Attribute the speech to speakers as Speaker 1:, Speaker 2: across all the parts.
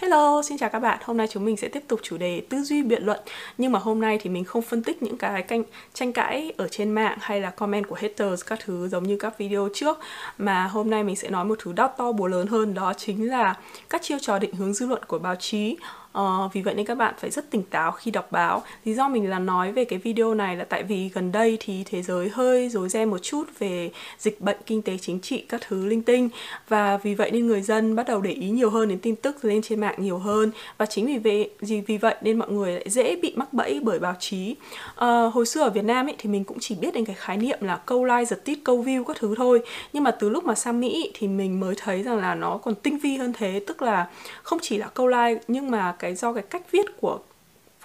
Speaker 1: Hello, xin chào các bạn. Hôm nay chúng mình sẽ tiếp tục chủ đề tư duy biện luận. Nhưng mà hôm nay thì mình không phân tích những cái canh, tranh cãi ở trên mạng hay là comment của haters các thứ giống như các video trước mà hôm nay mình sẽ nói một thứ đắt to búa lớn hơn đó chính là các chiêu trò định hướng dư luận của báo chí Uh, vì vậy nên các bạn phải rất tỉnh táo khi đọc báo. Lý do mình là nói về cái video này là tại vì gần đây thì thế giới hơi rối ren một chút về dịch bệnh, kinh tế, chính trị các thứ linh tinh và vì vậy nên người dân bắt đầu để ý nhiều hơn đến tin tức lên trên mạng nhiều hơn và chính vì vậy vì vậy nên mọi người lại dễ bị mắc bẫy bởi báo chí. Uh, hồi xưa ở Việt Nam ấy thì mình cũng chỉ biết đến cái khái niệm là câu like, giật tít, câu view các thứ thôi. Nhưng mà từ lúc mà sang Mỹ thì mình mới thấy rằng là nó còn tinh vi hơn thế, tức là không chỉ là câu like nhưng mà cái cái, do cái cách viết của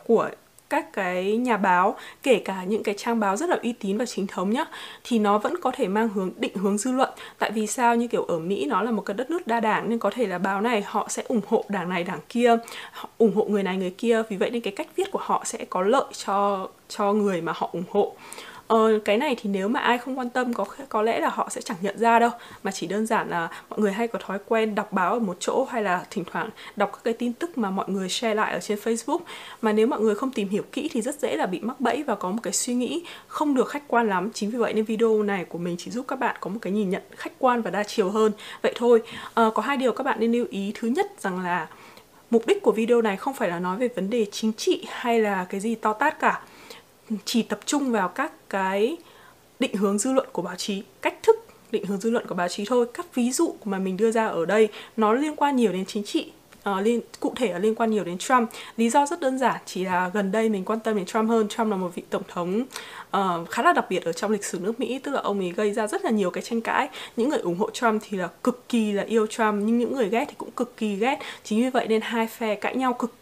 Speaker 1: của các cái nhà báo, kể cả những cái trang báo rất là uy tín và chính thống nhá, thì nó vẫn có thể mang hướng, định hướng dư luận. Tại vì sao? Như kiểu ở Mỹ nó là một cái đất nước đa đảng, nên có thể là báo này họ sẽ ủng hộ đảng này, đảng kia, họ ủng hộ người này, người kia. Vì vậy nên cái cách viết của họ sẽ có lợi cho cho người mà họ ủng hộ. Ờ, cái này thì nếu mà ai không quan tâm có có lẽ là họ sẽ chẳng nhận ra đâu mà chỉ đơn giản là mọi người hay có thói quen đọc báo ở một chỗ hay là thỉnh thoảng đọc các cái tin tức mà mọi người share lại ở trên Facebook. Mà nếu mọi người không tìm hiểu kỹ thì rất dễ là bị mắc bẫy và có một cái suy nghĩ không được khách quan lắm. Chính vì vậy nên video này của mình chỉ giúp các bạn có một cái nhìn nhận khách quan và đa chiều hơn. Vậy thôi ờ, có hai điều các bạn nên lưu ý. Thứ nhất rằng là mục đích của video này không phải là nói về vấn đề chính trị hay là cái gì to tát cả chỉ tập trung vào các cái định hướng dư luận của báo chí cách thức định hướng dư luận của báo chí thôi. Các ví dụ mà mình đưa ra ở đây nó liên quan nhiều đến chính trị uh, liên cụ thể là liên quan nhiều đến Trump. Lý do rất đơn giản chỉ là gần đây mình quan tâm đến Trump hơn. Trump là một vị tổng thống uh, khá là đặc biệt ở trong lịch sử nước Mỹ tức là ông ấy gây ra rất là nhiều cái tranh cãi. Những người ủng hộ Trump thì là cực kỳ là yêu Trump nhưng những người ghét thì cũng cực kỳ ghét. Chính vì vậy nên hai phe cãi nhau cực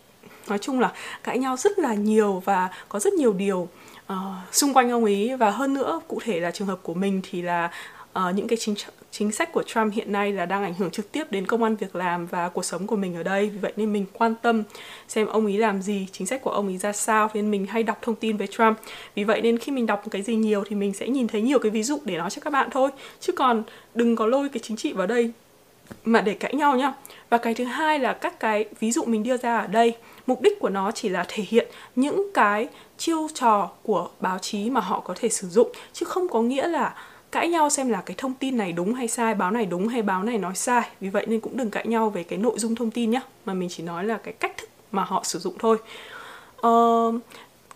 Speaker 1: nói chung là cãi nhau rất là nhiều và có rất nhiều điều uh, xung quanh ông ấy. Và hơn nữa cụ thể là trường hợp của mình thì là uh, những cái chính chính sách của Trump hiện nay là đang ảnh hưởng trực tiếp đến công an việc làm và cuộc sống của mình ở đây. Vì vậy nên mình quan tâm xem ông ấy làm gì chính sách của ông ấy ra sao nên mình hay đọc thông tin về Trump. Vì vậy nên khi mình đọc cái gì nhiều thì mình sẽ nhìn thấy nhiều cái ví dụ để nói cho các bạn thôi. Chứ còn đừng có lôi cái chính trị vào đây mà để cãi nhau nhá. Và cái thứ hai là các cái ví dụ mình đưa ra ở đây mục đích của nó chỉ là thể hiện những cái chiêu trò của báo chí mà họ có thể sử dụng chứ không có nghĩa là cãi nhau xem là cái thông tin này đúng hay sai báo này đúng hay báo này nói sai. Vì vậy nên cũng đừng cãi nhau về cái nội dung thông tin nhé mà mình chỉ nói là cái cách thức mà họ sử dụng thôi. Uh,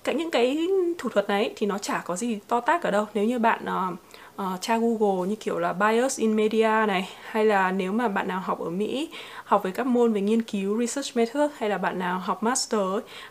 Speaker 1: cái những cái thủ thuật này thì nó chả có gì to tác ở đâu. Nếu như bạn uh, uh, tra Google như kiểu là bias in media này hay là nếu mà bạn nào học ở Mỹ học về các môn về nghiên cứu research method hay là bạn nào học master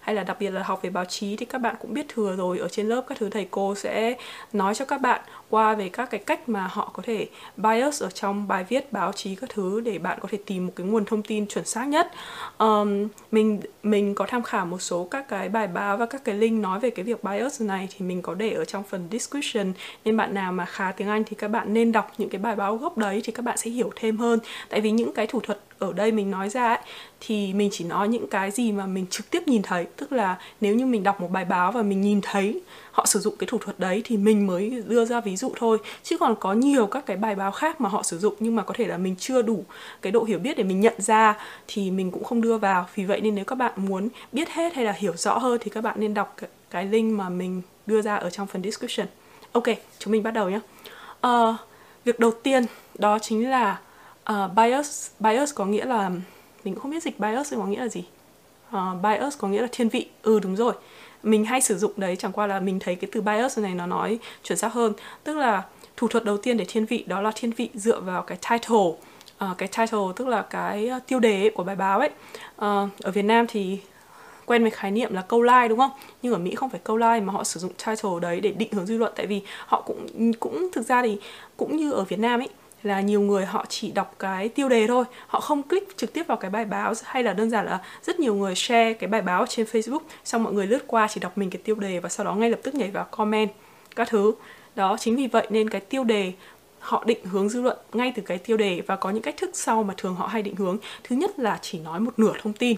Speaker 1: hay là đặc biệt là học về báo chí thì các bạn cũng biết thừa rồi. Ở trên lớp các thứ thầy cô sẽ nói cho các bạn qua về các cái cách mà họ có thể bias ở trong bài viết báo chí các thứ để bạn có thể tìm một cái nguồn thông tin chuẩn xác nhất. Um, mình mình có tham khảo một số các cái bài báo và các cái link nói về cái việc bias này thì mình có để ở trong phần description. Nên bạn nào mà khá tiếng Anh thì các bạn nên đọc những cái bài báo gốc đấy thì các bạn sẽ hiểu thêm hơn. Tại vì những cái thủ thuật ở đây mình nói ra ấy, thì mình chỉ nói những cái gì mà mình trực tiếp nhìn thấy. Tức là nếu như mình đọc một bài báo và mình nhìn thấy họ sử dụng cái thủ thuật đấy thì mình mới đưa ra ví dụ thôi. Chứ còn có nhiều các cái bài báo khác mà họ sử dụng nhưng mà có thể là mình chưa đủ cái độ hiểu biết để mình nhận ra thì mình cũng không đưa vào. Vì vậy nên nếu các bạn muốn biết hết hay là hiểu rõ hơn thì các bạn nên đọc cái link mà mình đưa ra ở trong phần description. Ok chúng mình bắt đầu nhé uh, ờ, việc đầu tiên đó chính là uh, bias bias có nghĩa là mình cũng không biết dịch bias có nghĩa là gì. Uh, bias có nghĩa là thiên vị. Ừ đúng rồi. Mình hay sử dụng đấy chẳng qua là mình thấy cái từ bias này nó nói chuẩn xác hơn. Tức là thủ thuật đầu tiên để thiên vị đó là thiên vị dựa vào cái title. Uh, cái title tức là cái tiêu đề của bài báo ấy. Uh, ở Việt Nam thì quen với khái niệm là câu like đúng không? Nhưng ở Mỹ không phải câu like mà họ sử dụng title đấy để định hướng dư luận. Tại vì họ cũng cũng thực ra thì cũng như ở Việt Nam ấy là nhiều người họ chỉ đọc cái tiêu đề thôi. Họ không click trực tiếp vào cái bài báo, hay là đơn giản là rất nhiều người share cái bài báo trên Facebook, xong mọi người lướt qua chỉ đọc mình cái tiêu đề và sau đó ngay lập tức nhảy vào comment, các thứ. Đó, chính vì vậy nên cái tiêu đề họ định hướng dư luận ngay từ cái tiêu đề và có những cách thức sau mà thường họ hay định hướng. Thứ nhất là chỉ nói một nửa thông tin.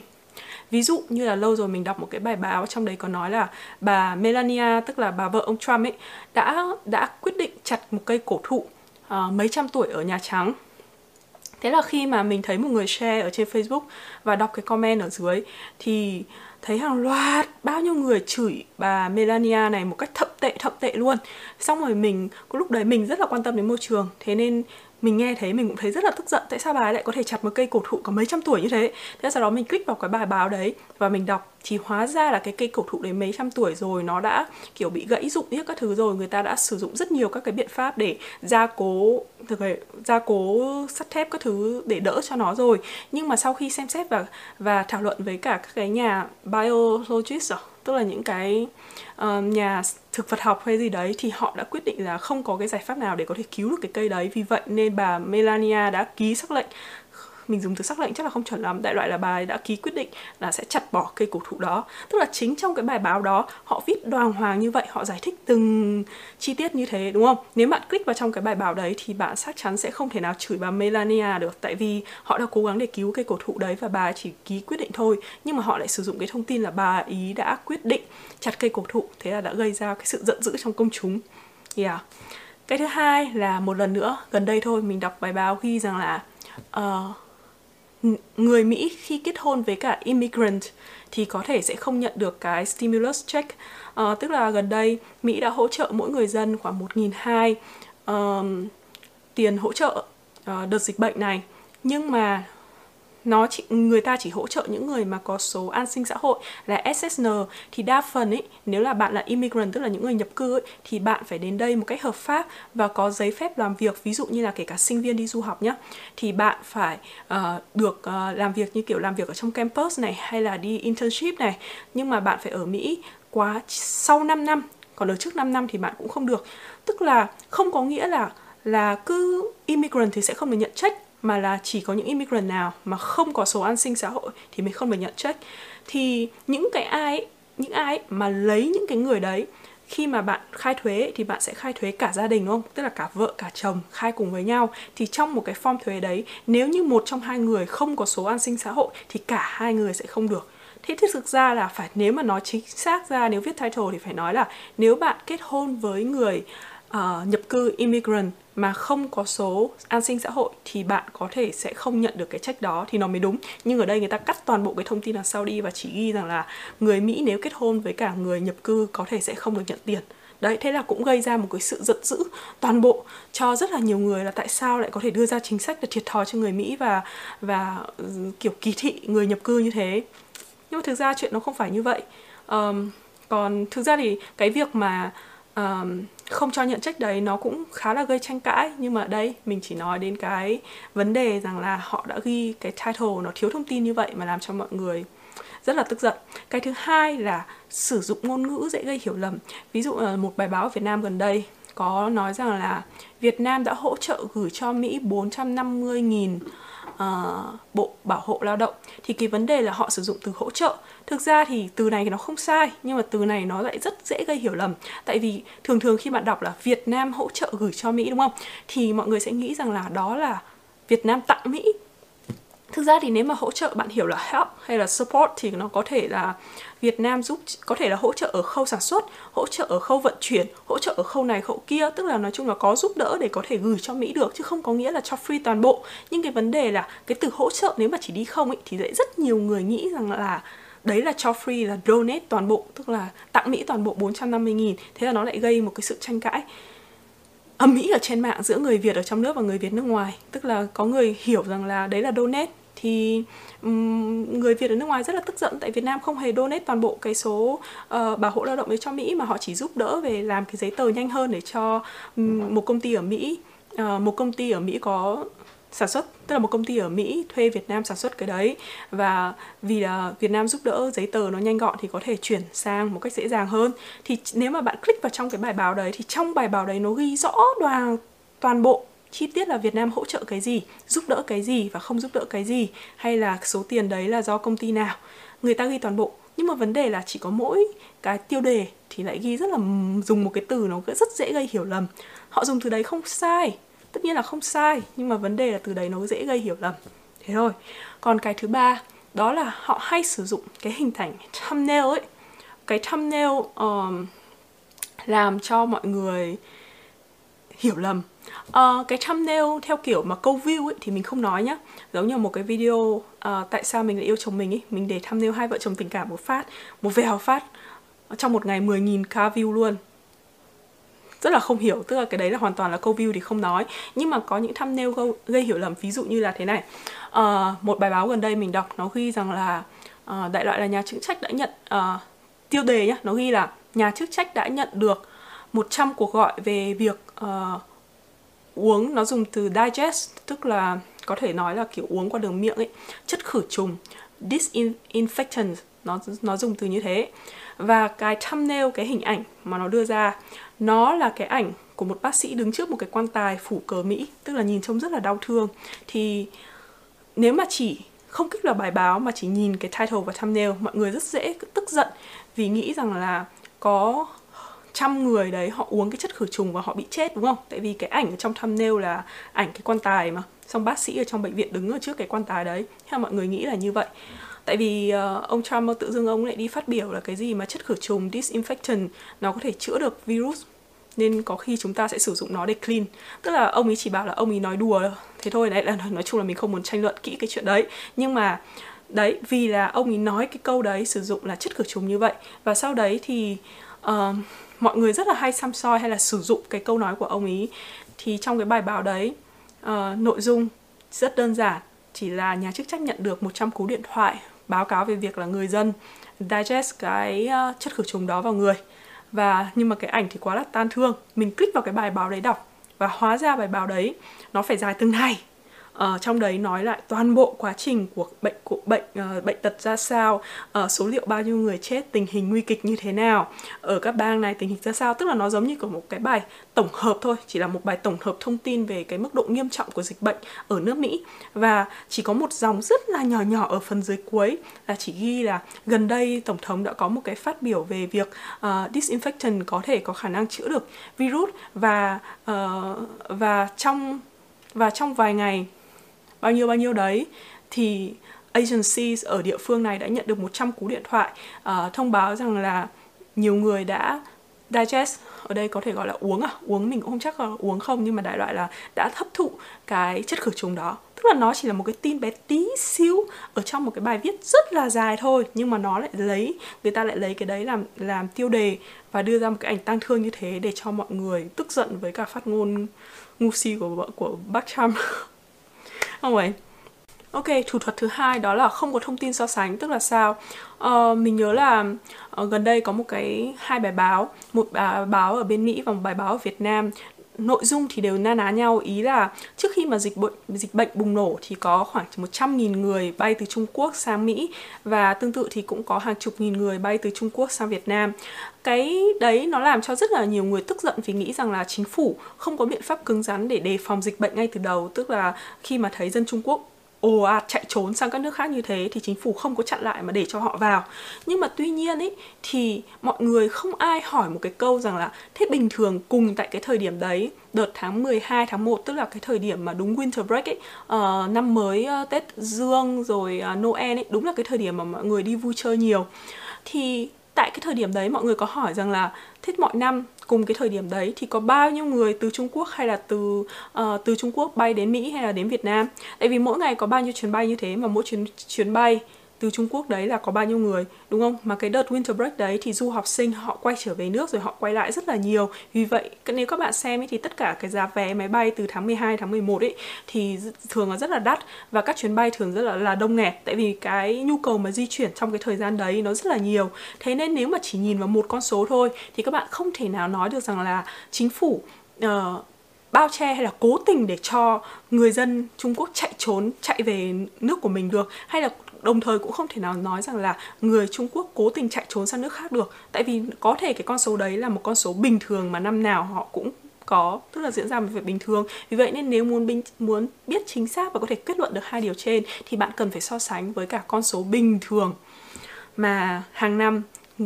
Speaker 1: Ví dụ như là lâu rồi mình đọc một cái bài báo, trong đấy có nói là bà Melania, tức là bà vợ ông Trump ấy, đã đã quyết định chặt một cây cổ thụ uh, mấy trăm tuổi ở Nhà Trắng. Thế là khi mà mình thấy một người share ở trên facebook và đọc cái comment ở dưới thì thấy hàng loạt bao nhiêu người chửi bà Melania này một cách thậm tệ thậm tệ luôn. Xong rồi mình có lúc đấy mình rất là quan tâm đến môi trường. Thế nên mình nghe thấy mình cũng thấy rất là tức giận tại sao bà ấy lại có thể chặt một cây cổ thụ có mấy trăm tuổi như thế. Thế sau đó mình click vào cái bài báo đấy và mình đọc. Thì hóa ra là cái cây cổ thụ đấy mấy trăm tuổi rồi, nó đã, kiểu, bị gãy rụng hết các thứ rồi. Người ta đã sử dụng rất nhiều các cái biện pháp để gia cố, thực gia cố sắt thép các thứ để đỡ cho nó rồi. Nhưng mà sau khi xem xét và và thảo luận với cả các cái nhà biologist rồi tức là những cái uh, nhà thực vật học hay gì đấy thì họ đã quyết định là không có cái giải pháp nào để có thể cứu được cái cây đấy. Vì vậy nên bà Melania đã ký sắc lệnh mình dùng từ sắc lệnh chắc là không chuẩn lắm. Đại loại là bà ấy đã ký quyết định là sẽ chặt bỏ cây cổ thụ đó. Tức là chính trong cái bài báo đó họ viết đoàn hoàng như vậy họ giải thích từng chi tiết như thế đúng không? Nếu bạn click vào trong cái bài báo đấy thì bạn chắc chắn sẽ không thể nào chửi bà Melania được. Tại vì họ đã cố gắng để cứu cây cổ thụ đấy và bà chỉ ký quyết định thôi. Nhưng mà họ lại sử dụng cái thông tin là bà ý đã quyết định chặt cây cổ thụ. Thế là đã gây ra cái sự giận dữ trong công chúng. Yeah. Cái thứ hai là một lần nữa gần đây thôi mình đọc bài báo ghi rằng là uh, người Mỹ khi kết hôn với cả immigrant thì có thể sẽ không nhận được cái stimulus check. Uh, tức là gần đây Mỹ đã hỗ trợ mỗi người dân khoảng 1.200 uh, tiền hỗ trợ uh, đợt dịch bệnh này. Nhưng mà nó chỉ người ta chỉ hỗ trợ những người mà có số an sinh xã hội là SSN thì đa phần ấy nếu là bạn là immigrant tức là những người nhập cư ấy thì bạn phải đến đây một cách hợp pháp và có giấy phép làm việc ví dụ như là kể cả sinh viên đi du học nhá. Thì bạn phải uh, được uh, làm việc như kiểu làm việc ở trong campus này hay là đi internship này. Nhưng mà bạn phải ở Mỹ quá sau 5 năm còn ở trước 5 năm thì bạn cũng không được. Tức là không có nghĩa là là cứ immigrant thì sẽ không được nhận trách mà là chỉ có những immigrant nào mà không có số an sinh xã hội thì mình không được nhận check thì những cái ai những ai mà lấy những cái người đấy khi mà bạn khai thuế thì bạn sẽ khai thuế cả gia đình đúng không? Tức là cả vợ cả chồng khai cùng với nhau thì trong một cái form thuế đấy nếu như một trong hai người không có số an sinh xã hội thì cả hai người sẽ không được. Thế thì thực ra là phải nếu mà nói chính xác ra nếu viết title thì phải nói là nếu bạn kết hôn với người uh, nhập cư immigrant mà không có số an sinh xã hội thì bạn có thể sẽ không nhận được cái trách đó thì nó mới đúng. Nhưng ở đây người ta cắt toàn bộ cái thông tin đằng sau đi và chỉ ghi rằng là người Mỹ nếu kết hôn với cả người nhập cư có thể sẽ không được nhận tiền. Đấy thế là cũng gây ra một cái sự giận dữ toàn bộ cho rất là nhiều người là tại sao lại có thể đưa ra chính sách là thiệt thòi cho người Mỹ và và ừ, kiểu kỳ thị người nhập cư như thế. Nhưng mà thực ra chuyện nó không phải như vậy. Um, còn thực ra thì cái việc mà um, không cho nhận trách đấy, nó cũng khá là gây tranh cãi. Nhưng mà đây, mình chỉ nói đến cái vấn đề rằng là họ đã ghi cái title nó thiếu thông tin như vậy mà làm cho mọi người rất là tức giận. Cái thứ hai là sử dụng ngôn ngữ dễ gây hiểu lầm. Ví dụ là một bài báo ở Việt Nam gần đây có nói rằng là Việt Nam đã hỗ trợ gửi cho Mỹ 450.000 uh, ờ, bộ bảo hộ lao động. Thì cái vấn đề là họ sử dụng từ hỗ trợ. Thực ra thì từ này nó không sai nhưng mà từ này nó lại rất dễ gây hiểu lầm. Tại vì thường thường khi bạn đọc là Việt Nam hỗ trợ gửi cho Mỹ đúng không? Thì mọi người sẽ nghĩ rằng là đó là Việt Nam tặng Mỹ thực ra thì nếu mà hỗ trợ bạn hiểu là help hay là support thì nó có thể là Việt Nam giúp có thể là hỗ trợ ở khâu sản xuất, hỗ trợ ở khâu vận chuyển, hỗ trợ ở khâu này khâu kia, tức là nói chung là có giúp đỡ để có thể gửi cho Mỹ được chứ không có nghĩa là cho free toàn bộ. Nhưng cái vấn đề là cái từ hỗ trợ nếu mà chỉ đi không ấy thì lại rất nhiều người nghĩ rằng là đấy là cho free là donate toàn bộ tức là tặng Mỹ toàn bộ 450 nghìn. Thế là nó lại gây một cái sự tranh cãi ầm ĩ ở trên mạng giữa người Việt ở trong nước và người Việt nước ngoài. Tức là có người hiểu rằng là đấy là donate thì um, người Việt ở nước ngoài rất là tức giận tại Việt Nam không hề donate toàn bộ cái số uh, bảo hộ lao động đấy cho Mỹ mà họ chỉ giúp đỡ về làm cái giấy tờ nhanh hơn để cho um, một công ty ở Mỹ uh, một công ty ở Mỹ có sản xuất tức là một công ty ở Mỹ thuê Việt Nam sản xuất cái đấy. Và vì là Việt Nam giúp đỡ giấy tờ nó nhanh gọn thì có thể chuyển sang một cách dễ dàng hơn. Thì nếu mà bạn click vào trong cái bài báo đấy thì trong bài báo đấy nó ghi rõ đoàn toàn bộ chi tiết là Việt Nam hỗ trợ cái gì, giúp đỡ cái gì và không giúp đỡ cái gì hay là số tiền đấy là do công ty nào. Người ta ghi toàn bộ nhưng mà vấn đề là chỉ có mỗi cái tiêu đề thì lại ghi rất là dùng một cái từ nó rất dễ gây hiểu lầm. Họ dùng từ đấy không sai, tất nhiên là không sai nhưng mà vấn đề là từ đấy nó dễ gây hiểu lầm. Thế thôi. Còn cái thứ ba đó là họ hay sử dụng cái hình thành thumbnail ấy. Cái thumbnail um, làm cho mọi người hiểu lầm. Uh, cái thumbnail theo kiểu mà câu view ấy thì mình không nói nhá. Giống như một cái video uh, tại sao mình lại yêu chồng mình ấy. Mình để thumbnail hai vợ chồng tình cảm một phát một vèo phát trong một ngày 10.000 k view luôn. Rất là không hiểu tức là cái đấy là hoàn toàn là câu view thì không nói. Nhưng mà có những thumbnail gây hiểu lầm ví dụ như là thế này. Uh, một bài báo gần đây mình đọc nó ghi rằng là uh, đại loại là nhà chức trách đã nhận uh, tiêu đề nhá. Nó ghi là nhà chức trách đã nhận được 100 cuộc gọi về việc uh, uống nó dùng từ digest tức là có thể nói là kiểu uống qua đường miệng ấy chất khử trùng disinfectant nó nó dùng từ như thế. Và cái thumbnail cái hình ảnh mà nó đưa ra nó là cái ảnh của một bác sĩ đứng trước một cái quan tài phủ cờ Mỹ tức là nhìn trông rất là đau thương. Thì nếu mà chỉ không kích vào bài báo mà chỉ nhìn cái title và thumbnail mọi người rất dễ tức giận vì nghĩ rằng là có trăm người đấy họ uống cái chất khử trùng và họ bị chết đúng không? Tại vì cái ảnh ở trong thumbnail là ảnh cái quan tài mà. Xong bác sĩ ở trong bệnh viện đứng ở trước cái quan tài đấy. Theo mọi người nghĩ là như vậy. Tại vì uh, ông Trump tự dưng ông lại đi phát biểu là cái gì mà chất khử trùng disinfectant nó có thể chữa được virus. Nên có khi chúng ta sẽ sử dụng nó để clean. Tức là ông ấy chỉ bảo là ông ấy nói đùa thế thôi đấy là nói chung là mình không muốn tranh luận kỹ cái chuyện đấy. Nhưng mà đấy vì là ông ấy nói cái câu đấy sử dụng là chất khử trùng như vậy. Và sau đấy thì uh, mọi người rất là hay xăm soi hay là sử dụng cái câu nói của ông ấy thì trong cái bài báo đấy uh, nội dung rất đơn giản chỉ là nhà chức trách nhận được 100 cú điện thoại báo cáo về việc là người dân digest cái uh, chất khử trùng đó vào người. Và nhưng mà cái ảnh thì quá là tan thương. Mình click vào cái bài báo đấy đọc và hóa ra bài báo đấy nó phải dài từng ngày uh, trong đấy nói lại toàn bộ quá trình của bệnh của bệnh uh, bệnh tật ra sao uh, số liệu bao nhiêu người chết tình hình nguy kịch như thế nào. Ở các bang này tình hình ra sao tức là nó giống như của một cái bài tổng hợp thôi chỉ là một bài tổng hợp thông tin về cái mức độ nghiêm trọng của dịch bệnh ở nước Mỹ. Và chỉ có một dòng rất là nhỏ nhỏ ở phần dưới cuối là chỉ ghi là gần đây tổng thống đã có một cái phát biểu về việc uh, disinfectant có thể có khả năng chữa được virus. Và uh, và trong và trong vài ngày bao nhiêu bao nhiêu đấy. Thì agencies ở địa phương này đã nhận được 100 cú điện thoại uh, thông báo rằng là nhiều người đã digest ở đây có thể gọi là uống à? Uống mình cũng không chắc là uống không nhưng mà đại loại là đã hấp thụ cái chất khử trùng đó. Tức là nó chỉ là một cái tin bé tí xíu ở trong một cái bài viết rất là dài thôi nhưng mà nó lại lấy người ta lại lấy cái đấy làm làm tiêu đề và đưa ra một cái ảnh tang thương như thế để cho mọi người tức giận với cả phát ngôn ngu si của của bác Trump. không ấy Ok, thủ thuật thứ hai đó là không có thông tin so sánh, tức là sao? Uh, mình nhớ là uh, gần đây có một cái hai bài báo, một bài báo ở bên Mỹ và một bài báo ở Việt Nam nội dung thì đều na ná nhau ý là trước khi mà dịch bệnh dịch bệnh bùng nổ thì có khoảng 100.000 người bay từ Trung Quốc sang Mỹ và tương tự thì cũng có hàng chục nghìn người bay từ Trung Quốc sang Việt Nam. Cái đấy nó làm cho rất là nhiều người tức giận vì nghĩ rằng là chính phủ không có biện pháp cứng rắn để đề phòng dịch bệnh ngay từ đầu, tức là khi mà thấy dân Trung Quốc ồ ạt chạy trốn sang các nước khác như thế thì chính phủ không có chặn lại mà để cho họ vào. Nhưng mà tuy nhiên ấy thì mọi người không ai hỏi một cái câu rằng là thế bình thường cùng tại cái thời điểm đấy đợt tháng 12 tháng 1 tức là cái thời điểm mà đúng winter break ấy uh, năm mới uh, Tết Dương rồi uh, Noel ấy đúng là cái thời điểm mà mọi người đi vui chơi nhiều. Thì tại cái thời điểm đấy mọi người có hỏi rằng là thế mọi năm cùng cái thời điểm đấy thì có bao nhiêu người từ Trung Quốc hay là từ uh, từ Trung Quốc bay đến Mỹ hay là đến Việt Nam? Tại vì mỗi ngày có bao nhiêu chuyến bay như thế mà mỗi chuyến chuyến bay từ Trung Quốc đấy là có bao nhiêu người đúng không? Mà cái đợt winter break đấy thì du học sinh họ quay trở về nước rồi họ quay lại rất là nhiều. Vì vậy nếu các bạn xem ấy, thì tất cả cái giá vé máy bay từ tháng 12 tháng 11 ấy thì thường là rất là đắt và các chuyến bay thường rất là là đông nghẹt. Tại vì cái nhu cầu mà di chuyển trong cái thời gian đấy nó rất là nhiều. Thế nên nếu mà chỉ nhìn vào một con số thôi thì các bạn không thể nào nói được rằng là chính phủ uh, bao che hay là cố tình để cho người dân Trung Quốc chạy trốn chạy về nước của mình được. Hay là đồng thời cũng không thể nào nói rằng là người Trung Quốc cố tình chạy trốn sang nước khác được. Tại vì có thể cái con số đấy là một con số bình thường mà năm nào họ cũng có tức là diễn ra một việc bình thường. Vì vậy nên nếu muốn bình, muốn biết chính xác và có thể kết luận được hai điều trên thì bạn cần phải so sánh với cả con số bình thường mà hàng năm ừ,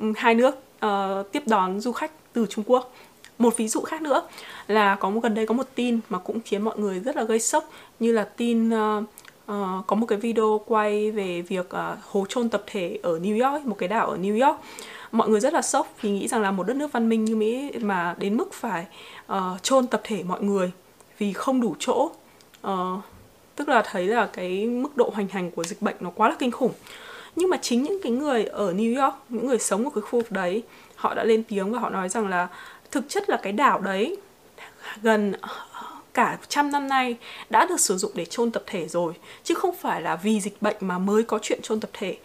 Speaker 1: ừ, hai nước uh, tiếp đón du khách từ Trung Quốc. Một ví dụ khác nữa là có một gần đây có một tin mà cũng khiến mọi người rất là gây sốc như là tin uh, uh, có một cái video quay về việc ờ, uh, hố chôn tập thể ở New York một cái đảo ở New York. Mọi người rất là sốc vì nghĩ rằng là một đất nước văn minh như Mỹ mà đến mức phải uh, chôn tập thể mọi người vì không đủ chỗ. Uh, tức là thấy là cái mức độ hoành hành của dịch bệnh nó quá là kinh khủng. Nhưng mà chính những cái người ở New York những người sống ở cái khu vực đấy họ đã lên tiếng và họ nói rằng là thực chất là cái đảo đấy gần cả trăm năm nay đã được sử dụng để chôn tập thể rồi, chứ không phải là vì dịch bệnh mà mới có chuyện chôn tập thể.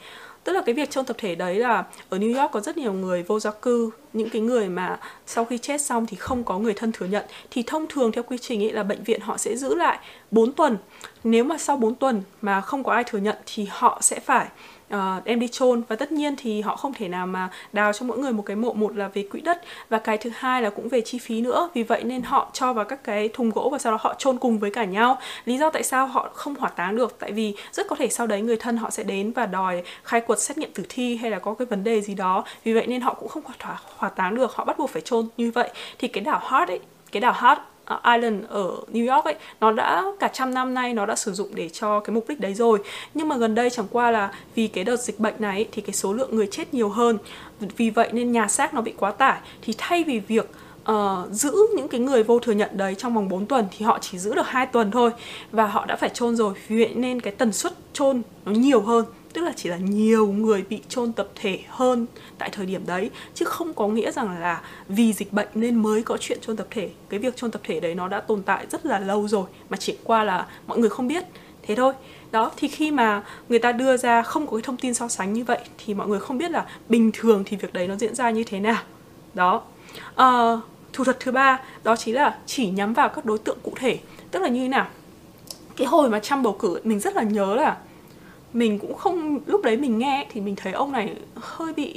Speaker 1: Tức là cái việc chôn tập thể đấy là ở New York có rất nhiều người vô gia cư, những cái người mà sau khi chết xong thì không có người thân thừa nhận. Thì thông thường theo quy trình ấy là bệnh viện họ sẽ giữ lại 4 tuần. Nếu mà sau 4 tuần mà không có ai thừa nhận thì họ sẽ phải Ờ, uh, đem đi chôn và tất nhiên thì họ không thể nào mà đào cho mỗi người một cái mộ một là về quỹ đất và cái thứ hai là cũng về chi phí nữa. Vì vậy nên họ cho vào các cái thùng gỗ và sau đó họ chôn cùng với cả nhau. Lý do tại sao họ không hỏa táng được tại vì rất có thể sau đấy người thân họ sẽ đến và đòi khai quật xét nghiệm tử thi hay là có cái vấn đề gì đó. Vì vậy nên họ cũng không hỏa, hỏa táng được họ bắt buộc phải chôn. Như vậy thì cái đảo Hart ấy cái đảo Hart Ờ, Island ở New York ấy nó đã cả trăm năm nay nó đã sử dụng để cho cái mục đích đấy rồi. Nhưng mà gần đây chẳng qua là vì cái đợt dịch bệnh này thì cái số lượng người chết nhiều hơn. Vì vậy nên nhà xác nó bị quá tải. Thì thay vì việc uh, giữ những cái người vô thừa nhận đấy trong vòng 4 tuần thì họ chỉ giữ được hai tuần thôi và họ đã phải chôn rồi. Vì vậy nên cái tần suất chôn nó nhiều hơn tức là chỉ là nhiều người bị chôn tập thể hơn tại thời điểm đấy chứ không có nghĩa rằng là vì dịch bệnh nên mới có chuyện chôn tập thể. Cái việc chôn tập thể đấy nó đã tồn tại rất là lâu rồi mà chỉ qua là mọi người không biết. Thế thôi. Đó thì khi mà người ta đưa ra không có cái thông tin so sánh như vậy thì mọi người không biết là bình thường thì việc đấy nó diễn ra như thế nào. Đó. À, thủ thuật thứ ba đó chính là chỉ nhắm vào các đối tượng cụ thể. Tức là như thế nào? Cái hồi mà trăm bầu cử mình rất là nhớ là mình cũng không, lúc đấy mình nghe thì mình thấy ông này hơi bị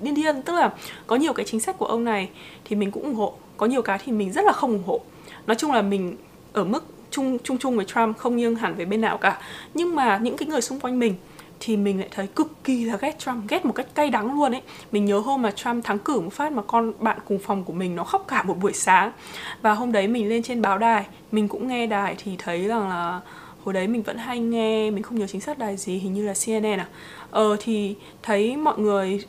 Speaker 1: điên điên tức là có nhiều cái chính sách của ông này thì mình cũng ủng hộ. Có nhiều cái thì mình rất là không ủng hộ. Nói chung là mình ở mức chung chung chung với Trump, không nghiêng hẳn về bên nào cả. Nhưng mà những cái người xung quanh mình thì mình lại thấy cực kỳ là ghét Trump, ghét một cách cay đắng luôn ấy. Mình nhớ hôm mà Trump thắng cử một phát mà con bạn cùng phòng của mình nó khóc cả một buổi sáng. Và hôm đấy mình lên trên báo đài, mình cũng nghe đài thì thấy rằng là hồi đấy mình vẫn hay nghe mình không nhớ chính xác đài gì hình như là CNN à. Ờ thì thấy mọi người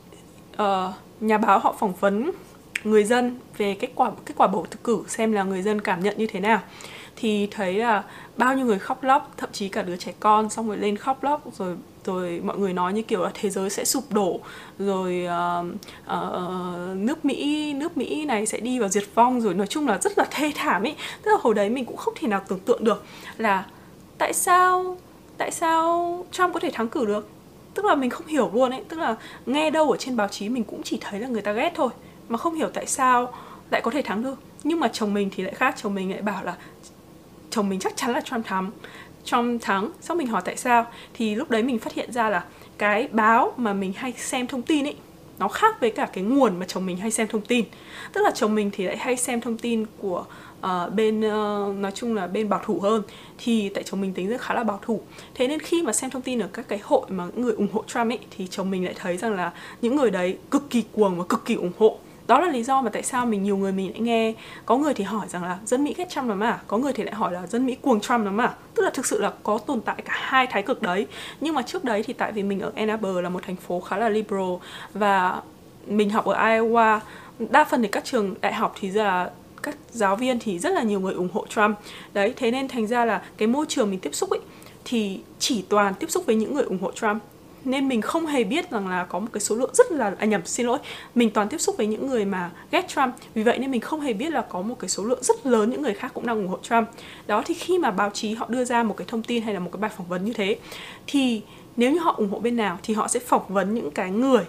Speaker 1: uh, nhà báo họ phỏng vấn người dân về kết quả kết quả bầu cử xem là người dân cảm nhận như thế nào. Thì thấy là bao nhiêu người khóc lóc thậm chí cả đứa trẻ con xong rồi lên khóc lóc rồi rồi mọi người nói như kiểu là thế giới sẽ sụp đổ rồi uh, uh, nước Mỹ nước Mỹ này sẽ đi vào diệt vong rồi nói chung là rất là thê thảm ấy. Tức là hồi đấy mình cũng không thể nào tưởng tượng được là tại sao tại sao Trump có thể thắng cử được? Tức là mình không hiểu luôn ấy. Tức là nghe đâu ở trên báo chí mình cũng chỉ thấy là người ta ghét thôi, mà không hiểu tại sao lại có thể thắng được. Nhưng mà chồng mình thì lại khác, chồng mình lại bảo là chồng mình chắc chắn là Trump thắng. Trump thắng, xong mình hỏi tại sao? Thì lúc đấy mình phát hiện ra là cái báo mà mình hay xem thông tin ấy, nó khác với cả cái nguồn mà chồng mình hay xem thông tin. Tức là chồng mình thì lại hay xem thông tin của uh, bên uh, nói chung là bên bảo thủ hơn thì tại chồng mình tính rất khá là bảo thủ. Thế nên khi mà xem thông tin ở các cái hội mà người ủng hộ Trump ấy thì chồng mình lại thấy rằng là những người đấy cực kỳ cuồng và cực kỳ ủng hộ. Đó là lý do mà tại sao mình nhiều người mình lại nghe. Có người thì hỏi rằng là dân mỹ ghét trump lắm à? Có người thì lại hỏi là dân mỹ cuồng trump lắm à? Tức là thực sự là có tồn tại cả hai thái cực đấy. Nhưng mà trước đấy thì tại vì mình ở Ann Arbor là một thành phố khá là liberal và mình học ở Iowa đa phần thì các trường đại học thì là các giáo viên thì rất là nhiều người ủng hộ Trump. Đấy, thế nên thành ra là cái môi trường mình tiếp xúc ấy thì chỉ toàn tiếp xúc với những người ủng hộ Trump. Nên mình không hề biết rằng là có một cái số lượng rất là à nhầm, xin lỗi, mình toàn tiếp xúc với những người mà ghét Trump. Vì vậy nên mình không hề biết là có một cái số lượng rất lớn những người khác cũng đang ủng hộ Trump. Đó, thì khi mà báo chí họ đưa ra một cái thông tin hay là một cái bài phỏng vấn như thế, thì nếu như họ ủng hộ bên nào thì họ sẽ phỏng vấn những cái người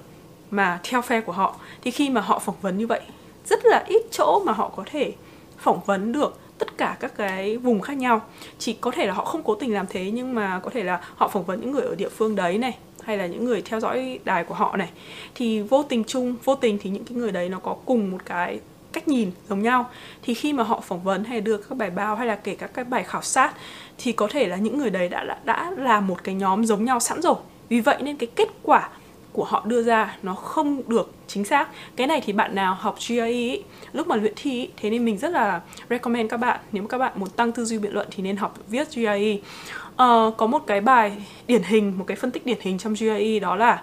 Speaker 1: mà theo phe của họ. Thì khi mà họ phỏng vấn như vậy rất là ít chỗ mà họ có thể phỏng vấn được tất cả các cái vùng khác nhau. Chỉ có thể là họ không cố tình làm thế nhưng mà có thể là họ phỏng vấn những người ở địa phương đấy này hay là những người theo dõi đài của họ này. Thì vô tình chung vô tình thì những cái người đấy nó có cùng một cái cách nhìn giống nhau. Thì khi mà họ phỏng vấn hay đưa các bài báo hay là kể các cái bài khảo sát thì có thể là những người đấy đã đã, đã là một cái nhóm giống nhau sẵn rồi. Vì vậy nên cái kết quả của họ đưa ra nó không được chính xác. Cái này thì bạn nào học GRE ý, lúc mà luyện thi ý, thế nên mình rất là recommend các bạn. Nếu mà các bạn muốn tăng tư duy biện luận thì nên học viết GRE uh, ờ, có một cái bài điển hình một cái phân tích điển hình trong GRE đó là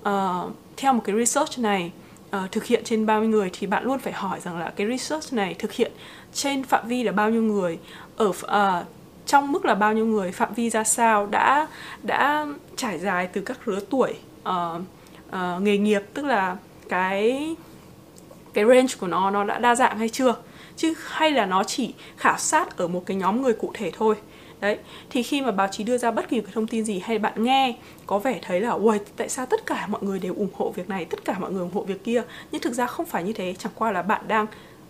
Speaker 1: uh, theo một cái research này uh, thực hiện trên 30 người thì bạn luôn phải hỏi rằng là cái research này thực hiện trên phạm vi là bao nhiêu người ở uh, trong mức là bao nhiêu người phạm vi ra sao đã đã trải dài từ các lứa tuổi uh, uh, nghề nghiệp tức là cái cái range của nó nó đã đa dạng hay chưa? Chứ hay là nó chỉ khảo sát ở một cái nhóm người cụ thể thôi? Đấy thì khi mà báo chí đưa ra bất kỳ cái thông tin gì hay bạn nghe có vẻ thấy là ui tại sao tất cả mọi người đều ủng hộ việc này tất cả mọi người ủng hộ việc kia? Nhưng thực ra không phải như thế chẳng qua là bạn đang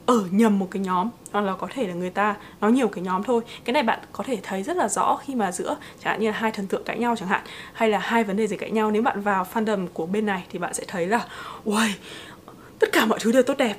Speaker 1: ở nhầm một cái nhóm, hoặc là có thể là người ta nói nhiều cái nhóm thôi. Cái này bạn có thể thấy rất là rõ khi mà giữa chẳng hạn như là hai thần tượng cãi nhau chẳng hạn, hay là hai vấn đề gì cãi nhau. Nếu bạn vào fandom của bên này thì bạn sẽ thấy là, uầy, tất cả mọi thứ đều tốt đẹp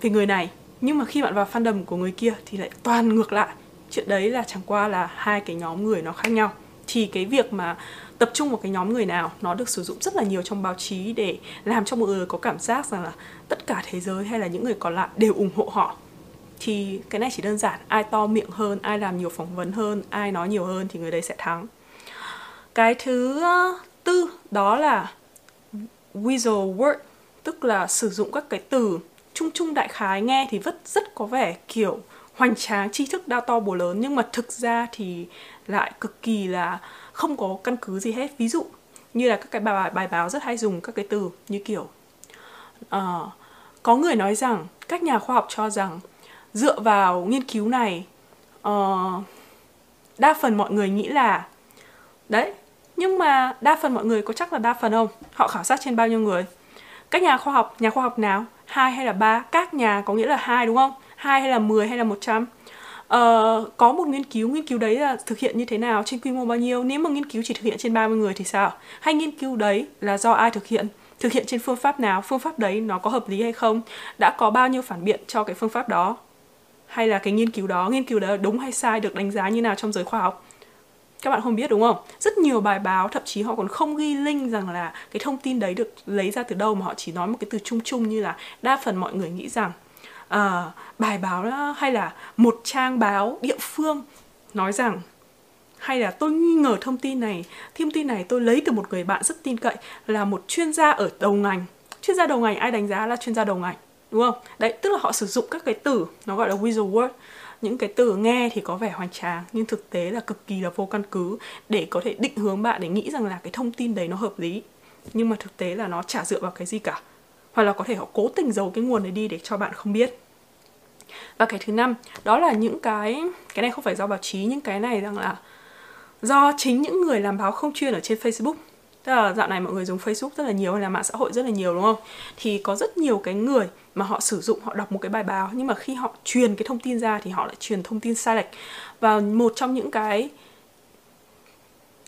Speaker 1: về người này. Nhưng mà khi bạn vào fandom của người kia thì lại toàn ngược lại. Chuyện đấy là chẳng qua là hai cái nhóm người nó khác nhau. Thì cái việc mà tập trung vào cái nhóm người nào, nó được sử dụng rất là nhiều trong báo chí để làm cho mọi người có cảm giác rằng là tất cả thế giới hay là những người còn lại đều ủng hộ họ. Thì cái này chỉ đơn giản, ai to miệng hơn, ai làm nhiều phỏng vấn hơn, ai nói nhiều hơn thì người đấy sẽ thắng. Cái thứ ờ, tư đó là visual word, tức là sử dụng các cái từ chung chung đại khái nghe thì rất rất có vẻ kiểu hoành tráng, tri thức đa to bồ lớn nhưng mà thực ra thì lại cực kỳ là không có căn cứ gì hết. Ví dụ như là các cái bài bài báo rất hay dùng các cái từ như kiểu uh, có người nói rằng các nhà khoa học cho rằng dựa vào nghiên cứu này uh, đa phần mọi người nghĩ là đấy nhưng mà đa phần mọi người có chắc là đa phần không? Họ khảo sát trên bao nhiêu người? Các nhà khoa học nhà khoa học nào? Hai hay là ba? Các nhà có nghĩa là hai đúng không? Hai hay là 10 hay là 100 Uh, có một nghiên cứu, nghiên cứu đấy là thực hiện như thế nào, trên quy mô bao nhiêu Nếu mà nghiên cứu chỉ thực hiện trên 30 người thì sao? Hay nghiên cứu đấy là do ai thực hiện? Thực hiện trên phương pháp nào? Phương pháp đấy nó có hợp lý hay không? Đã có bao nhiêu phản biện cho cái phương pháp đó? Hay là cái nghiên cứu đó, nghiên cứu đó đúng hay sai, được đánh giá như nào trong giới khoa học? Các bạn không biết đúng không? Rất nhiều bài báo, thậm chí họ còn không ghi link rằng là cái thông tin đấy được lấy ra từ đâu mà họ chỉ nói một cái từ chung chung như là đa phần mọi người nghĩ rằng uh, bài báo hay là một trang báo địa phương nói rằng hay là tôi nghi ngờ thông tin này. Thông tin này tôi lấy từ một người bạn rất tin cậy là một chuyên gia ở đầu ngành. Chuyên gia đầu ngành ai đánh giá là chuyên gia đầu ngành đúng không? Đấy tức là họ sử dụng các cái từ nó gọi là visual word. Những cái từ nghe thì có vẻ hoành tráng nhưng thực tế là cực kỳ là vô căn cứ để có thể định hướng bạn để nghĩ rằng là cái thông tin đấy nó hợp lý. Nhưng mà thực tế là nó chả dựa vào cái gì cả hoặc là có thể họ cố tình giấu cái nguồn này đi để cho bạn không biết và cái thứ năm đó là những cái cái này không phải do báo chí những cái này rằng là do chính những người làm báo không chuyên ở trên Facebook Tức là dạo này mọi người dùng Facebook rất là nhiều hay là mạng xã hội rất là nhiều đúng không? Thì có rất nhiều cái người mà họ sử dụng, họ đọc một cái bài báo nhưng mà khi họ truyền cái thông tin ra thì họ lại truyền thông tin sai lệch. Và một trong những cái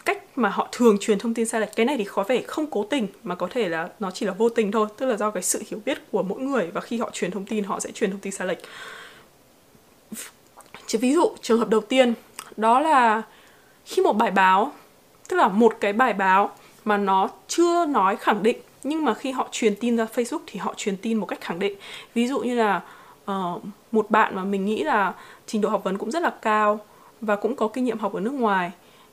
Speaker 1: cách mà họ thường truyền thông tin sai lệch. Cái này thì có vẻ không cố tình mà có thể là nó chỉ là vô tình thôi. Tức là do cái sự hiểu biết của mỗi người và khi họ truyền thông tin họ sẽ truyền thông tin sai lệch. Chỉ ví dụ trường hợp đầu tiên đó là khi một bài báo tức là một cái bài báo mà nó chưa nói khẳng định nhưng mà khi họ truyền tin ra Facebook thì họ truyền tin một cách khẳng định. Ví dụ như là uh, một bạn mà mình nghĩ là trình độ học vấn cũng rất là cao và cũng có kinh nghiệm học ở nước ngoài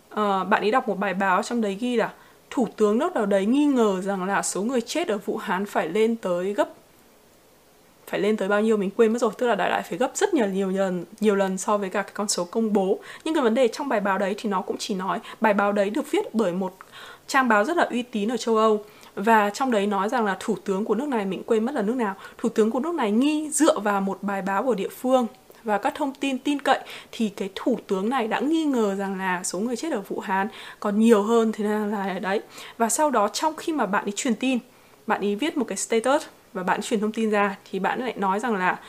Speaker 1: Ờ, bạn ấy đọc một bài báo trong đấy ghi là thủ tướng nước nào đấy nghi ngờ rằng là số người chết ở Vũ Hán phải lên tới gấp, phải lên tới bao nhiêu mình quên mất rồi. Tức là đại loại phải gấp rất nhiều nhiều lần nhiều lần so với cả cái con số công bố. Nhưng cái vấn đề trong bài báo đấy thì nó cũng chỉ nói, bài báo đấy được viết bởi một trang báo rất là uy tín ở châu Âu. Và trong đấy nói rằng là thủ tướng của nước này, mình quên mất là nước nào. Thủ tướng của nước này nghi dựa vào một bài báo của địa phương và các thông tin tin cậy thì cái thủ tướng này đã nghi ngờ rằng là số người chết ở Vũ Hán còn nhiều hơn thế nên là đấy. Và sau đó trong khi mà bạn ấy truyền tin, bạn ấy viết một cái status và bạn truyền thông tin ra thì bạn lại nói rằng là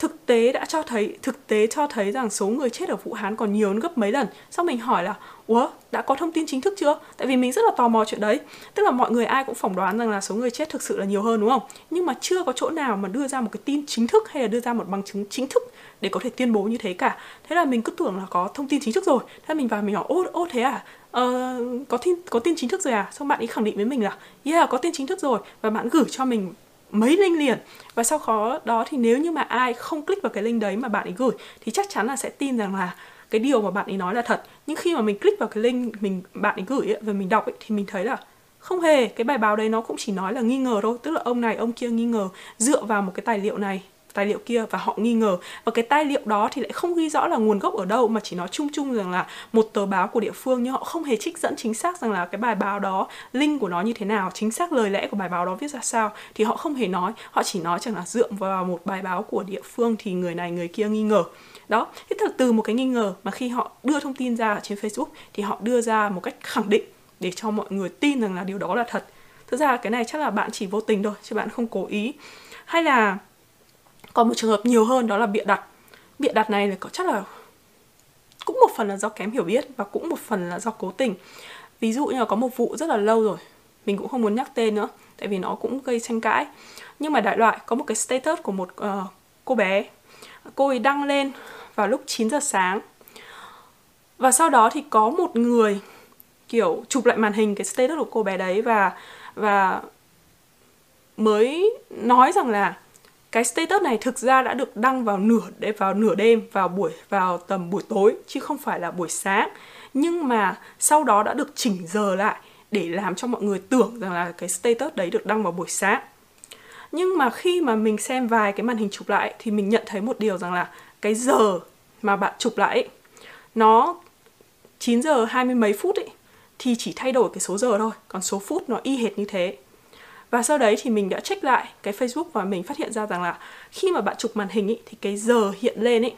Speaker 1: thực tế đã cho thấy thực tế cho thấy rằng số người chết ở Vũ Hán còn nhiều hơn gấp mấy lần. Sau mình hỏi là, ủa, đã có thông tin chính thức chưa? Tại vì mình rất là tò mò chuyện đấy. Tức là mọi người ai cũng phỏng đoán rằng là số người chết thực sự là nhiều hơn đúng không? Nhưng mà chưa có chỗ nào mà đưa ra một cái tin chính thức hay là đưa ra một bằng chứng chính thức để có thể tuyên bố như thế cả. Thế là mình cứ tưởng là có thông tin chính thức rồi. Thế là mình vào mình hỏi, ô, ô thế à? Ờ, có tin có tin chính thức rồi à? Xong bạn ấy khẳng định với mình là, yeah, có tin chính thức rồi và bạn gửi cho mình mấy link liền. Và sau khó đó thì nếu như mà ai không click vào cái link đấy mà bạn ấy gửi thì chắc chắn là sẽ tin rằng là cái điều mà bạn ấy nói là thật. Nhưng khi mà mình click vào cái link mình bạn ấy gửi ấy, và mình đọc ấy, thì mình thấy là không hề cái bài báo đấy nó cũng chỉ nói là nghi ngờ thôi. Tức là ông này ông kia nghi ngờ dựa vào một cái tài liệu này tài liệu kia và họ nghi ngờ. Và cái tài liệu đó thì lại không ghi rõ là nguồn gốc ở đâu, mà chỉ nói chung chung rằng là một tờ báo của địa phương, nhưng họ không hề trích dẫn chính xác rằng là cái bài báo đó, link của nó như thế nào, chính xác lời lẽ của bài báo đó viết ra sao, thì họ không hề nói. Họ chỉ nói chẳng là dựa vào một bài báo của địa phương thì người này người kia nghi ngờ. Đó, thế thật từ một cái nghi ngờ mà khi họ đưa thông tin ra trên Facebook thì họ đưa ra một cách khẳng định để cho mọi người tin rằng là điều đó là thật. Thực ra cái này chắc là bạn chỉ vô tình thôi, chứ bạn không cố ý. Hay là còn một trường hợp nhiều hơn đó là bịa đặt. Bịa đặt này là có chắc là cũng một phần là do kém hiểu biết và cũng một phần là do cố tình. Ví dụ như là có một vụ rất là lâu rồi mình cũng không muốn nhắc tên nữa tại vì nó cũng gây tranh cãi. Nhưng mà đại loại có một cái status của một uh, cô bé. Cô ấy đăng lên vào lúc 9 giờ sáng. Và sau đó thì có một người kiểu chụp lại màn hình cái status của cô bé đấy và và mới nói rằng là cái status này thực ra đã được đăng vào nửa để vào nửa đêm vào buổi vào tầm buổi tối chứ không phải là buổi sáng. Nhưng mà sau đó đã được chỉnh giờ lại để làm cho mọi người tưởng rằng là cái status đấy được đăng vào buổi sáng. Nhưng mà khi mà mình xem vài cái màn hình chụp lại thì mình nhận thấy một điều rằng là cái giờ mà bạn chụp lại ấy, nó 9 giờ 20 mấy phút ấy thì chỉ thay đổi cái số giờ thôi. Còn số phút nó y hệt như thế và sau đấy thì mình đã check lại cái Facebook và mình phát hiện ra rằng là khi mà bạn chụp màn hình ý, thì cái giờ hiện lên ấy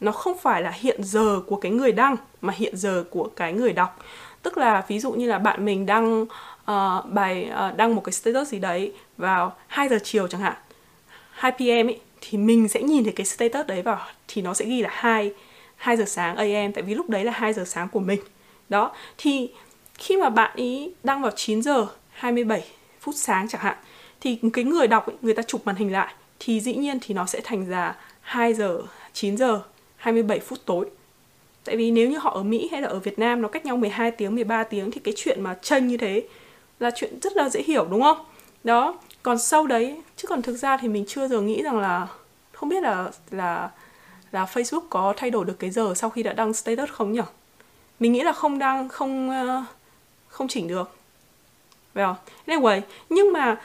Speaker 1: nó không phải là hiện giờ của cái người đăng mà hiện giờ của cái người đọc tức là ví dụ như là bạn mình đăng uh, bài uh, đăng một cái status gì đấy vào 2 giờ chiều chẳng hạn 2 pm ấy thì mình sẽ nhìn thấy cái status đấy vào thì nó sẽ ghi là 2 2 giờ sáng AM tại vì lúc đấy là 2 giờ sáng của mình. Đó, thì khi mà bạn ý đăng vào 9 giờ 27 phút sáng chẳng hạn thì cái người đọc ấy, người ta chụp màn hình lại thì dĩ nhiên thì nó sẽ thành ra 2 giờ 9 giờ 27 phút tối Tại vì nếu như họ ở Mỹ hay là ở Việt Nam nó cách nhau 12 tiếng, 13 tiếng thì cái chuyện mà chênh như thế là chuyện rất là dễ hiểu đúng không? Đó, còn sau đấy chứ còn thực ra thì mình chưa giờ nghĩ rằng là không biết là là là Facebook có thay đổi được cái giờ sau khi đã đăng status không nhỉ? Mình nghĩ là không đăng không ờ, không chỉnh được Well, à? anyway, nhưng mà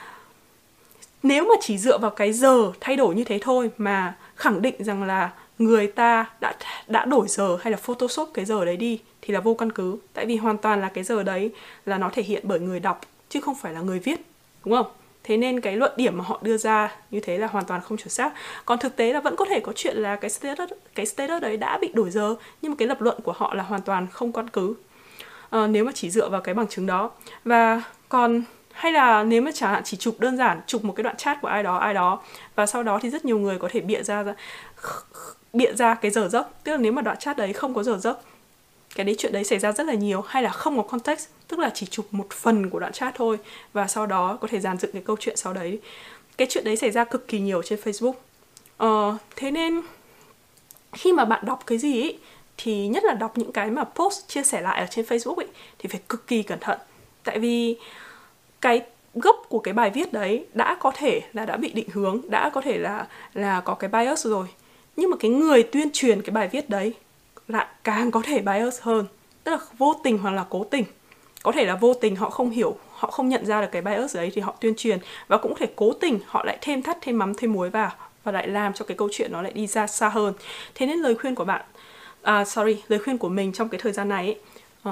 Speaker 1: nếu mà chỉ dựa vào cái giờ thay đổi như thế thôi mà khẳng định rằng là người ta đã đã đổi giờ hay là photoshop cái giờ đấy đi thì là vô căn cứ. Tại vì hoàn toàn là cái giờ đấy là nó thể hiện bởi người đọc chứ không phải là người viết đúng không? Thế nên cái luận điểm mà họ đưa ra như thế là hoàn toàn không chuẩn xác. Còn thực tế là vẫn có thể có chuyện là cái status cái status đấy đã bị đổi giờ nhưng mà cái lập luận của họ là hoàn toàn không căn cứ. À, nếu mà chỉ dựa vào cái bằng chứng đó. Và còn hay là nếu mà chẳng hạn chỉ chụp đơn giản chụp một cái đoạn chat của ai đó ai đó và sau đó thì rất nhiều người có thể bịa ra bịa ra cái giờ giấc. Tức là nếu mà đoạn chat đấy không có giờ giấc cái đấy chuyện đấy xảy ra rất là nhiều hay là không có context tức là chỉ chụp một phần của đoạn chat thôi và sau đó có thể dàn dựng cái câu chuyện sau đấy. Cái chuyện đấy xảy ra cực kỳ nhiều trên Facebook. Ờ, thế nên khi mà bạn đọc cái gì ý, thì nhất là đọc những cái mà post chia sẻ lại ở trên Facebook ấy thì phải cực kỳ cẩn thận tại vì cái gốc của cái bài viết đấy đã có thể là đã bị định hướng đã có thể là là có cái bias rồi. Nhưng mà cái người tuyên truyền cái bài viết đấy lại càng có thể bias hơn. Tức là vô tình hoặc là cố tình. Có thể là vô tình họ không hiểu họ không nhận ra được cái bias đấy thì họ tuyên truyền. Và cũng có thể cố tình họ lại thêm thắt thêm mắm thêm muối vào và lại làm cho cái câu chuyện nó lại đi ra xa hơn. Thế nên lời khuyên của bạn à, sorry lời khuyên của mình trong cái thời gian này ấy,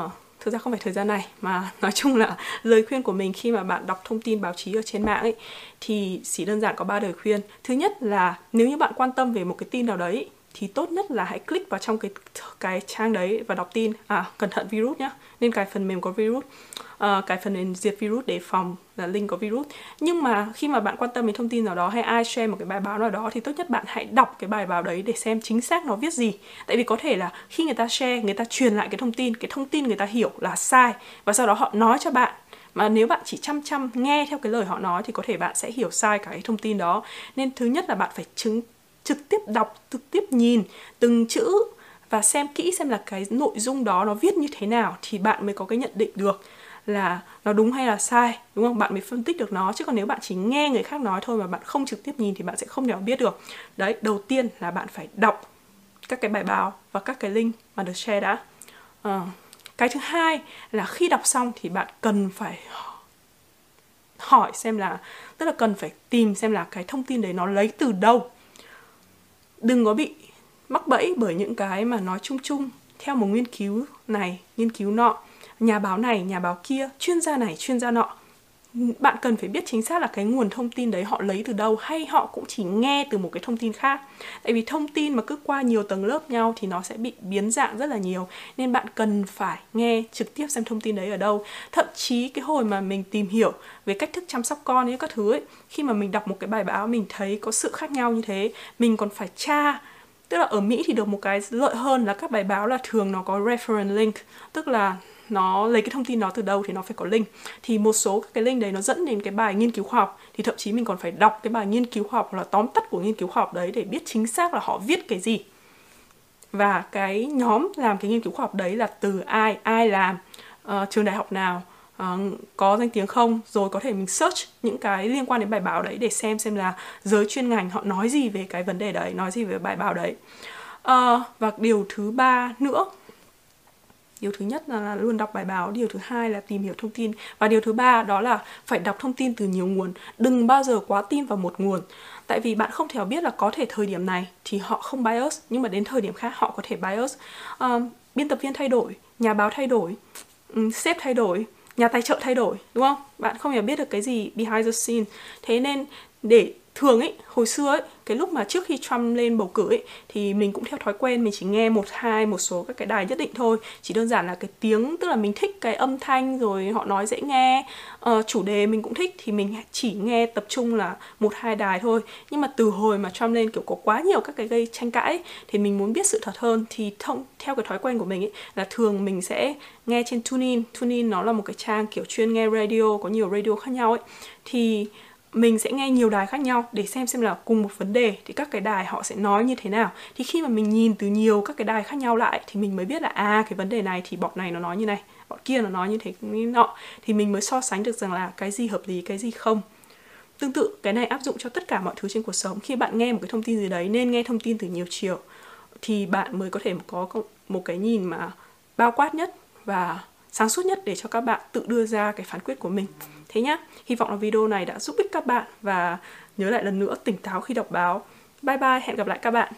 Speaker 1: uh, thực ra không phải thời gian này, mà nói chung là lời khuyên của mình khi mà bạn đọc thông tin báo chí ở trên mạng ấy, thì chỉ đơn giản có ba lời khuyên. Thứ nhất là nếu như bạn quan tâm về một cái tin nào đấy thì tốt nhất là hãy click vào trong cái cái trang đấy và đọc tin. À cẩn thận virus nhá. Nên cài phần mềm có virus ờ, uh, cài phần mềm diệt virus để phòng là link có virus. Nhưng mà khi mà bạn quan tâm đến thông tin nào đó hay ai share một cái bài báo nào đó thì tốt nhất bạn hãy đọc cái bài báo đấy để xem chính xác nó viết gì. Tại vì có thể là khi người ta share người ta truyền lại cái thông tin cái thông tin người ta hiểu là sai và sau đó họ nói cho bạn. Mà nếu bạn chỉ chăm chăm nghe theo cái lời họ nói thì có thể bạn sẽ hiểu sai cái thông tin đó. Nên thứ nhất là bạn phải chứng trực tiếp đọc trực tiếp nhìn từng chữ và xem kỹ xem là cái nội dung đó nó viết như thế nào thì bạn mới có cái nhận định được là nó đúng hay là sai đúng không? Bạn mới phân tích được nó. Chứ còn nếu bạn chỉ nghe người khác nói thôi mà bạn không trực tiếp nhìn thì bạn sẽ không thể biết được. Đấy đầu tiên là bạn phải đọc các cái bài báo và các cái link mà được share đã. À, cái thứ hai là khi đọc xong thì bạn cần phải hỏi xem là tức là cần phải tìm xem là cái thông tin đấy nó lấy từ đâu đừng có bị mắc bẫy bởi những cái mà nói chung chung. Theo một nghiên cứu này, nghiên cứu nọ, nhà báo này, nhà báo kia, chuyên gia này, chuyên gia nọ bạn cần phải biết chính xác là cái nguồn thông tin đấy họ lấy từ đâu hay họ cũng chỉ nghe từ một cái thông tin khác. Tại vì thông tin mà cứ qua nhiều tầng lớp nhau thì nó sẽ bị biến dạng rất là nhiều, nên bạn cần phải nghe trực tiếp xem thông tin đấy ở đâu. Thậm chí cái hồi mà mình tìm hiểu về cách thức chăm sóc con ấy, các thứ ấy, khi mà mình đọc một cái bài báo mình thấy có sự khác nhau như thế, mình còn phải tra. Tức là ở Mỹ thì được một cái lợi hơn là các bài báo là thường nó có reference link, tức là nó lấy cái thông tin đó từ đâu thì nó phải có link. Thì một số các cái link đấy nó dẫn đến cái bài nghiên cứu khoa học. Thì thậm chí mình còn phải đọc cái bài nghiên cứu khoa học hoặc là tóm tắt của nghiên cứu khoa học đấy để biết chính xác là họ viết cái gì. Và cái nhóm làm cái nghiên cứu khoa học đấy là từ ai ai làm uh, trường đại học nào uh, có danh tiếng không rồi có thể mình search những cái liên quan đến bài báo đấy để xem xem là giới chuyên ngành họ nói gì về cái vấn đề đấy nói gì về bài báo đấy. Uh, và điều thứ ba nữa điều thứ nhất là, là luôn đọc bài báo. Điều thứ hai là tìm hiểu thông tin. Và điều thứ ba đó là phải đọc thông tin từ nhiều nguồn. Đừng bao giờ quá tin vào một nguồn. Tại vì bạn không thể biết là có thể thời điểm này thì họ không bias nhưng mà đến thời điểm khác họ có thể bias. Um, biên tập viên thay đổi nhà báo thay đổi um, sếp thay đổi nhà tài trợ thay đổi đúng không? Bạn không thể biết được cái gì behind the scene. Thế nên để thường ấy hồi xưa ấy cái lúc mà trước khi Trump lên bầu cử ấy thì mình cũng theo thói quen mình chỉ nghe một hai một số các cái đài nhất định thôi. Chỉ đơn giản là cái tiếng tức là mình thích cái âm thanh rồi họ nói dễ nghe. Uh, chủ đề mình cũng thích thì mình chỉ nghe tập trung là một hai đài thôi. Nhưng mà từ hồi mà Trump lên kiểu có quá nhiều các cái gây tranh cãi ấy, thì mình muốn biết sự thật hơn thì thông theo cái thói quen của mình ấy là thường mình sẽ nghe trên TuneIn. TuneIn nó là một cái trang kiểu chuyên nghe radio có nhiều radio khác nhau ấy. Thì mình sẽ nghe nhiều đài khác nhau để xem xem là cùng một vấn đề thì các cái đài họ sẽ nói như thế nào. Thì khi mà mình nhìn từ nhiều các cái đài khác nhau lại thì mình mới biết là à cái vấn đề này thì bọn này nó nói như này, bọn kia nó nói như thế như nọ. Thì mình mới so sánh được rằng là cái gì hợp lý, cái gì không. Tương tự, cái này áp dụng cho tất cả mọi thứ trên cuộc sống. Khi bạn nghe một cái thông tin gì đấy, nên nghe thông tin từ nhiều chiều, thì bạn mới có thể có một cái nhìn mà bao quát nhất và sáng suốt nhất để cho các bạn tự đưa ra cái phán quyết của mình thế nhá. Hy vọng là video này đã giúp ích các bạn và nhớ lại lần nữa tỉnh táo khi đọc báo. Bye bye, hẹn gặp lại các bạn.